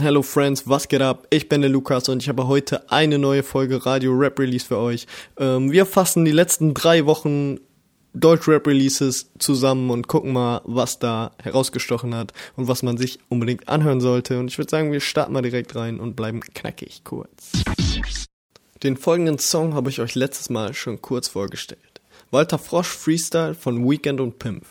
Hello Friends, was geht ab? Ich bin der Lukas und ich habe heute eine neue Folge Radio Rap Release für euch. Ähm, wir fassen die letzten drei Wochen Deutsch Rap Releases zusammen und gucken mal, was da herausgestochen hat und was man sich unbedingt anhören sollte. Und ich würde sagen, wir starten mal direkt rein und bleiben knackig kurz. Den folgenden Song habe ich euch letztes Mal schon kurz vorgestellt. Walter Frosch Freestyle von Weekend und Pimp.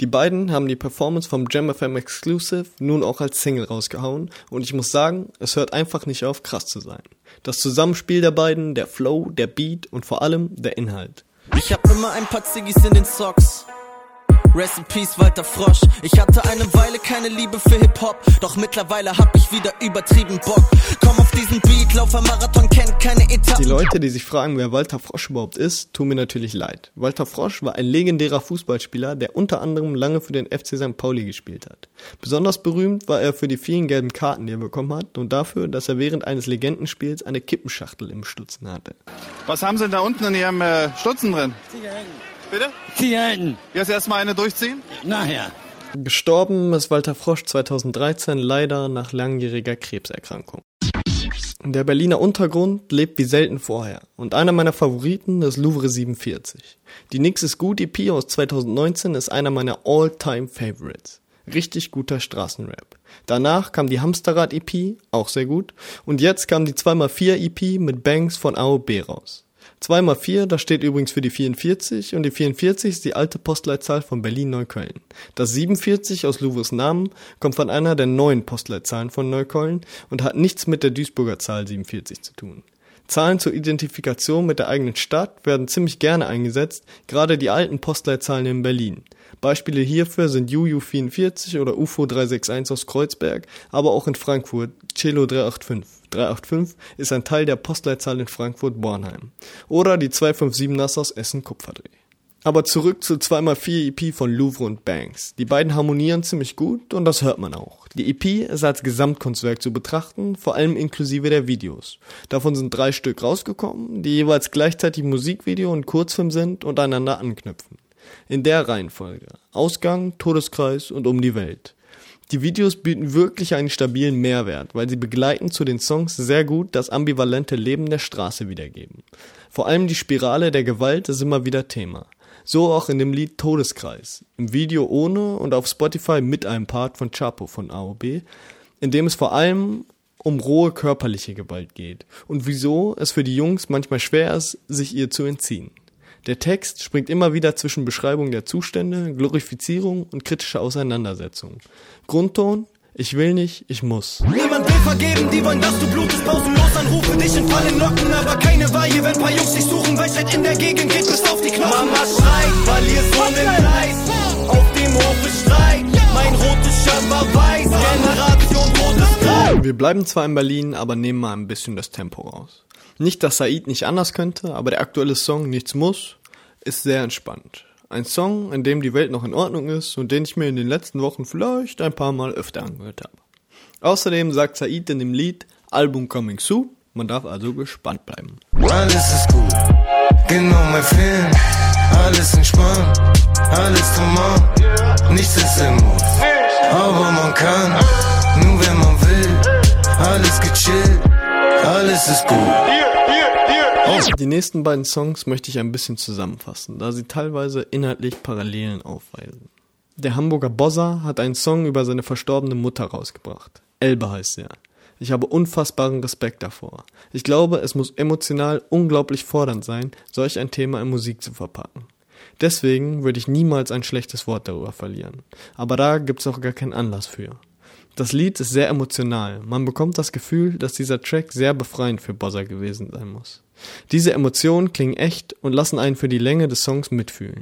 Die beiden haben die Performance vom Jam FM Exclusive nun auch als Single rausgehauen und ich muss sagen, es hört einfach nicht auf krass zu sein. Das Zusammenspiel der beiden, der Flow, der Beat und vor allem der Inhalt. Ich hab immer ein paar Ziggis in den Socks. Rest in Peace, Walter Frosch. Ich hatte eine Weile keine Liebe für Hip-Hop, doch mittlerweile hab ich wieder übertrieben Bock. Komm auf diesen Beat, Laufer Marathon kennt keine Etappen. Die Leute, die sich fragen, wer Walter Frosch überhaupt ist, tun mir natürlich leid. Walter Frosch war ein legendärer Fußballspieler, der unter anderem lange für den FC St. Pauli gespielt hat. Besonders berühmt war er für die vielen gelben Karten, die er bekommen hat und dafür, dass er während eines Legendenspiels eine Kippenschachtel im Stutzen hatte. Was haben Sie denn da unten in Ihrem äh, Stutzen drin? Zigaretten. Bitte? Zigaretten. Jetzt erstmal eine durchziehen? Nachher. Gestorben ist Walter Frosch 2013 leider nach langjähriger Krebserkrankung. Der Berliner Untergrund lebt wie selten vorher und einer meiner Favoriten ist Louvre 47. Die Nix ist gut EP aus 2019 ist einer meiner All-Time Favorites. Richtig guter Straßenrap. Danach kam die Hamsterrad EP, auch sehr gut, und jetzt kam die 2x4 EP mit Banks von AOB raus. 2 mal 4, das steht übrigens für die 44 und die 44 ist die alte Postleitzahl von Berlin-Neukölln. Das 47 aus Louvres Namen kommt von einer der neuen Postleitzahlen von Neukölln und hat nichts mit der Duisburger Zahl 47 zu tun. Zahlen zur Identifikation mit der eigenen Stadt werden ziemlich gerne eingesetzt, gerade die alten Postleitzahlen in Berlin. Beispiele hierfür sind UU44 oder UFO 361 aus Kreuzberg, aber auch in Frankfurt Celo 385. 385 ist ein Teil der Postleitzahl in Frankfurt-Bornheim. Oder die 257 Nass aus Essen-Kupferdreh. Aber zurück zu 2x4 EP von Louvre und Banks. Die beiden harmonieren ziemlich gut und das hört man auch. Die EP ist als Gesamtkunstwerk zu betrachten, vor allem inklusive der Videos. Davon sind drei Stück rausgekommen, die jeweils gleichzeitig Musikvideo und Kurzfilm sind und einander anknüpfen. In der Reihenfolge. Ausgang, Todeskreis und um die Welt. Die Videos bieten wirklich einen stabilen Mehrwert, weil sie begleiten zu den Songs sehr gut das ambivalente Leben der Straße wiedergeben. Vor allem die Spirale der Gewalt ist immer wieder Thema. So auch in dem Lied Todeskreis, im Video ohne und auf Spotify mit einem Part von Chapo von AOB, in dem es vor allem um rohe körperliche Gewalt geht und wieso es für die Jungs manchmal schwer ist, sich ihr zu entziehen. Der Text springt immer wieder zwischen Beschreibung der Zustände, Glorifizierung und kritischer Auseinandersetzung. Grundton, ich will nicht, ich muss. Niemand will vergeben, die wollen, dass du blutest, pausenlos anrufe dich in vollen Locken, aber keine Weihe, wenn paar Jungs dich suchen, Weisheit in der Gegend geht bis auf die Knochen. Mama schreit, verlierst von den Preis, auf dem Hof ist Streit, mein rotes Shirt war weiß, Generation rotes. Wir bleiben zwar in Berlin, aber nehmen mal ein bisschen das Tempo raus. Nicht, dass Said nicht anders könnte, aber der aktuelle Song Nichts muss ist sehr entspannt. Ein Song, in dem die Welt noch in Ordnung ist und den ich mir in den letzten Wochen vielleicht ein paar Mal öfter angehört habe. Außerdem sagt Said in dem Lied Album Coming Soon, man darf also gespannt bleiben. Alles ist gut, genau mein Film. Alles entspannt, alles drumherum, nichts ist im Muss. Aber man kann, nur wenn man will, alles gechillt, alles ist gut. Die nächsten beiden Songs möchte ich ein bisschen zusammenfassen, da sie teilweise inhaltlich Parallelen aufweisen. Der Hamburger Bossa hat einen Song über seine verstorbene Mutter rausgebracht. Elbe heißt er. Ich habe unfassbaren Respekt davor. Ich glaube, es muss emotional unglaublich fordernd sein, solch ein Thema in Musik zu verpacken. Deswegen würde ich niemals ein schlechtes Wort darüber verlieren. Aber da gibt's auch gar keinen Anlass für. Das Lied ist sehr emotional. Man bekommt das Gefühl, dass dieser Track sehr befreiend für Bossa gewesen sein muss. Diese Emotionen klingen echt und lassen einen für die Länge des Songs mitfühlen.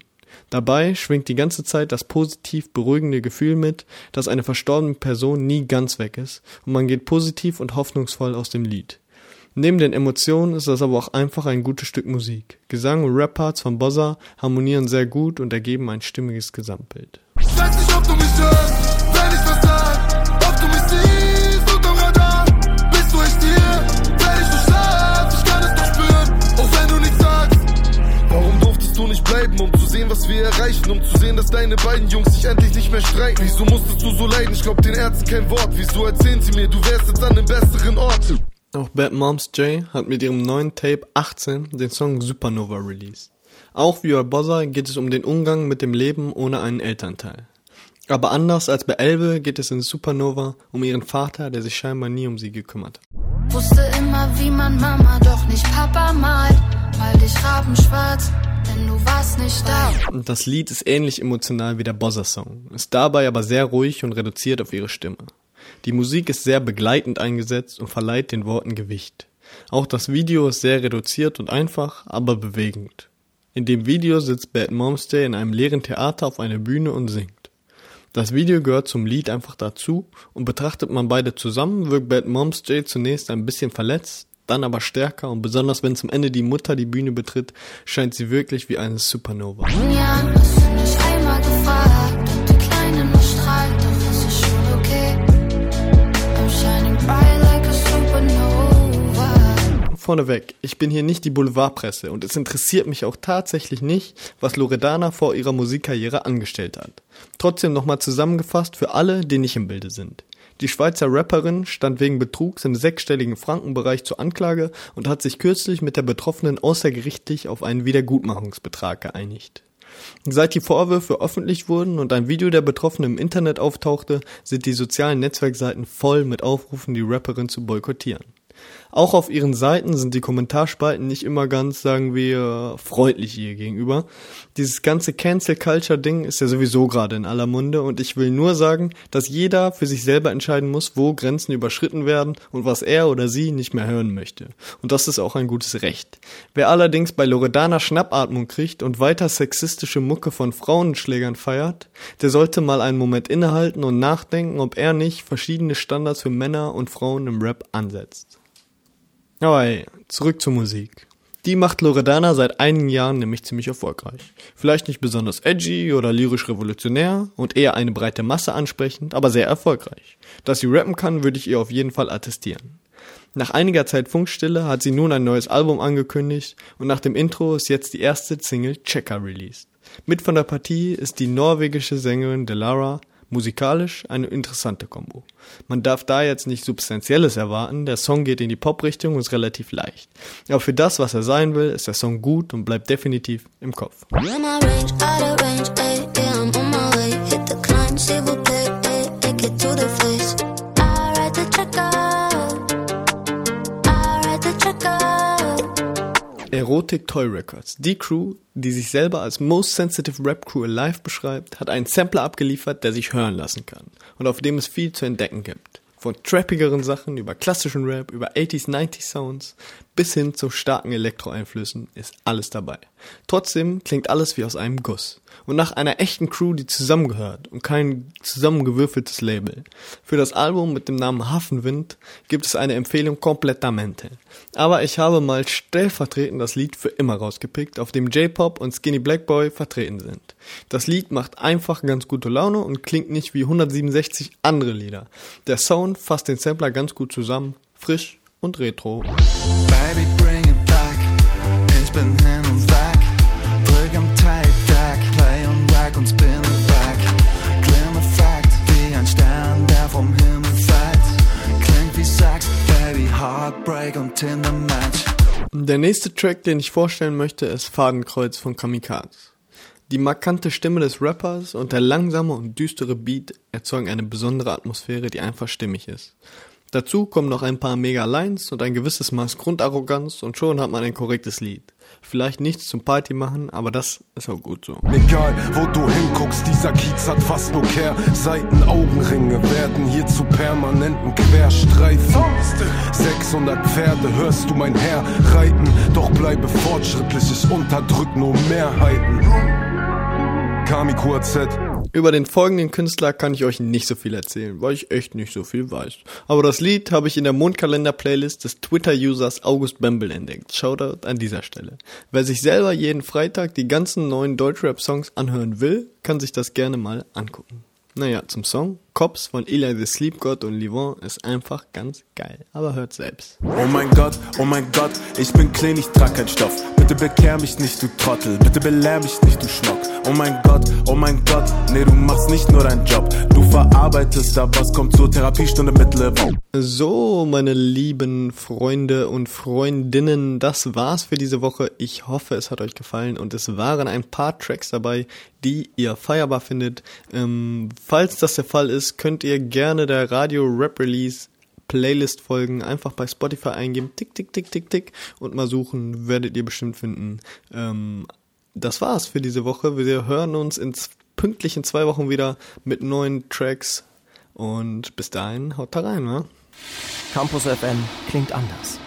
Dabei schwingt die ganze Zeit das positiv beruhigende Gefühl mit, dass eine verstorbene Person nie ganz weg ist und man geht positiv und hoffnungsvoll aus dem Lied. Neben den Emotionen ist das aber auch einfach ein gutes Stück Musik. Gesang und Rap-Parts von Bossa harmonieren sehr gut und ergeben ein stimmiges Gesamtbild. Was wir erreichen? Um zu sehen, dass deine beiden Jungs sich endlich nicht mehr streiten. Wieso musstest du so leiden? Ich glaub den Ärzten kein Wort. Wieso erzählen sie mir, du wärst jetzt an einem besseren Ort? Auch Bad Moms J hat mit ihrem neuen Tape 18 den Song Supernova released. Auch wie bei Bozza geht es um den Umgang mit dem Leben ohne einen Elternteil. Aber anders als bei Elbe geht es in Supernova um ihren Vater, der sich scheinbar nie um sie gekümmert hat. Wusste immer, wie man Mama, doch nicht Papa malt. Mal dich rabenschwarz, denn du warst nicht da. Und das Lied ist ähnlich emotional wie der Bozza-Song, ist dabei aber sehr ruhig und reduziert auf ihre Stimme. Die Musik ist sehr begleitend eingesetzt und verleiht den Worten Gewicht. Auch das Video ist sehr reduziert und einfach, aber bewegend. In dem Video sitzt Bad Moms Day in einem leeren Theater auf einer Bühne und singt. Das Video gehört zum Lied einfach dazu und betrachtet man beide zusammen, wirkt Bad Moms Day zunächst ein bisschen verletzt, dann aber stärker und besonders wenn zum Ende die Mutter die Bühne betritt, scheint sie wirklich wie eine Supernova. Ja, gefragt, strahlt, okay. Like supernova. Vorneweg, ich bin hier nicht die Boulevardpresse und es interessiert mich auch tatsächlich nicht, was Loredana vor ihrer Musikkarriere angestellt hat. Trotzdem nochmal zusammengefasst für alle, die nicht im Bilde sind. Die Schweizer Rapperin stand wegen Betrugs im sechsstelligen Frankenbereich zur Anklage und hat sich kürzlich mit der Betroffenen außergerichtlich auf einen Wiedergutmachungsbetrag geeinigt. Seit die Vorwürfe öffentlich wurden und ein Video der Betroffenen im Internet auftauchte, sind die sozialen Netzwerkseiten voll mit Aufrufen, die Rapperin zu boykottieren. Auch auf ihren Seiten sind die Kommentarspalten nicht immer ganz, sagen wir, freundlich ihr gegenüber. Dieses ganze Cancel Culture Ding ist ja sowieso gerade in aller Munde und ich will nur sagen, dass jeder für sich selber entscheiden muss, wo Grenzen überschritten werden und was er oder sie nicht mehr hören möchte. Und das ist auch ein gutes Recht. Wer allerdings bei Loredana Schnappatmung kriegt und weiter sexistische Mucke von Frauenschlägern feiert, der sollte mal einen Moment innehalten und nachdenken, ob er nicht verschiedene Standards für Männer und Frauen im Rap ansetzt. Aber hey, zurück zur Musik. Die macht Loredana seit einigen Jahren nämlich ziemlich erfolgreich. Vielleicht nicht besonders edgy oder lyrisch revolutionär und eher eine breite Masse ansprechend, aber sehr erfolgreich. Dass sie rappen kann, würde ich ihr auf jeden Fall attestieren. Nach einiger Zeit Funkstille hat sie nun ein neues Album angekündigt und nach dem Intro ist jetzt die erste Single Checker released. Mit von der Partie ist die norwegische Sängerin Delara, Musikalisch eine interessante Kombo. Man darf da jetzt nicht Substanzielles erwarten, der Song geht in die Pop-Richtung und ist relativ leicht. Aber für das, was er sein will, ist der Song gut und bleibt definitiv im Kopf. Erotic Toy Records. Die Crew, die sich selber als Most Sensitive Rap Crew Alive beschreibt, hat einen Sampler abgeliefert, der sich hören lassen kann und auf dem es viel zu entdecken gibt. Von trappigeren Sachen über klassischen Rap, über 80s, 90s Sounds bis hin zu starken Elektroeinflüssen ist alles dabei. Trotzdem klingt alles wie aus einem Guss. Und nach einer echten Crew, die zusammengehört und kein zusammengewürfeltes Label. Für das Album mit dem Namen Hafenwind gibt es eine Empfehlung completamente. Aber ich habe mal stellvertretend das Lied für immer rausgepickt, auf dem J-Pop und Skinny Black Boy vertreten sind. Das Lied macht einfach ganz gute Laune und klingt nicht wie 167 andere Lieder. Der Sound fasst den Sampler ganz gut zusammen, frisch und retro. Baby, Der nächste Track, den ich vorstellen möchte, ist Fadenkreuz von Kamikaze. Die markante Stimme des Rappers und der langsame und düstere Beat erzeugen eine besondere Atmosphäre, die einfach stimmig ist. Dazu kommen noch ein paar Mega-Lines und ein gewisses Maß Grundarroganz und schon hat man ein korrektes Lied. Vielleicht nichts zum Party machen, aber das ist auch gut so. Egal, wo du hinguckst, dieser Kiez hat fast nur Kehrseiten. Augenringe werden hier zu permanenten Querstreifen. 600 Pferde hörst du mein Herr reiten, doch bleibe fortschrittlich, ich unterdrück nur Mehrheiten. Kami QAZ. Über den folgenden Künstler kann ich euch nicht so viel erzählen, weil ich echt nicht so viel weiß. Aber das Lied habe ich in der Mondkalender-Playlist des Twitter-Users August Bembel entdeckt. Shoutout an dieser Stelle. Wer sich selber jeden Freitag die ganzen neuen Deutschrap-Songs anhören will, kann sich das gerne mal angucken. Naja, zum Song. Cops von Eli the Sleep God und Livon ist einfach ganz geil. Aber hört selbst. Oh mein Gott, oh mein Gott, ich bin clean, ich trag keinen Stoff. Bitte bekehr mich nicht, du Trottel. Bitte belehr mich nicht, du Schmuck. Oh mein Gott, oh mein Gott. Nee, du machst nicht nur deinen Job. Du verarbeitest da was, kommt zur Therapiestunde mittlere. So, meine lieben Freunde und Freundinnen, das war's für diese Woche. Ich hoffe, es hat euch gefallen und es waren ein paar Tracks dabei, die ihr feierbar findet. Ähm, falls das der Fall ist, könnt ihr gerne der Radio Rap Release Playlist folgen, einfach bei Spotify eingeben, tick, tick, tick, tick, tick und mal suchen, werdet ihr bestimmt finden. Ähm, das war's für diese Woche. Wir hören uns in pünktlich in zwei Wochen wieder mit neuen Tracks und bis dahin haut da rein, ne? Campus FM klingt anders.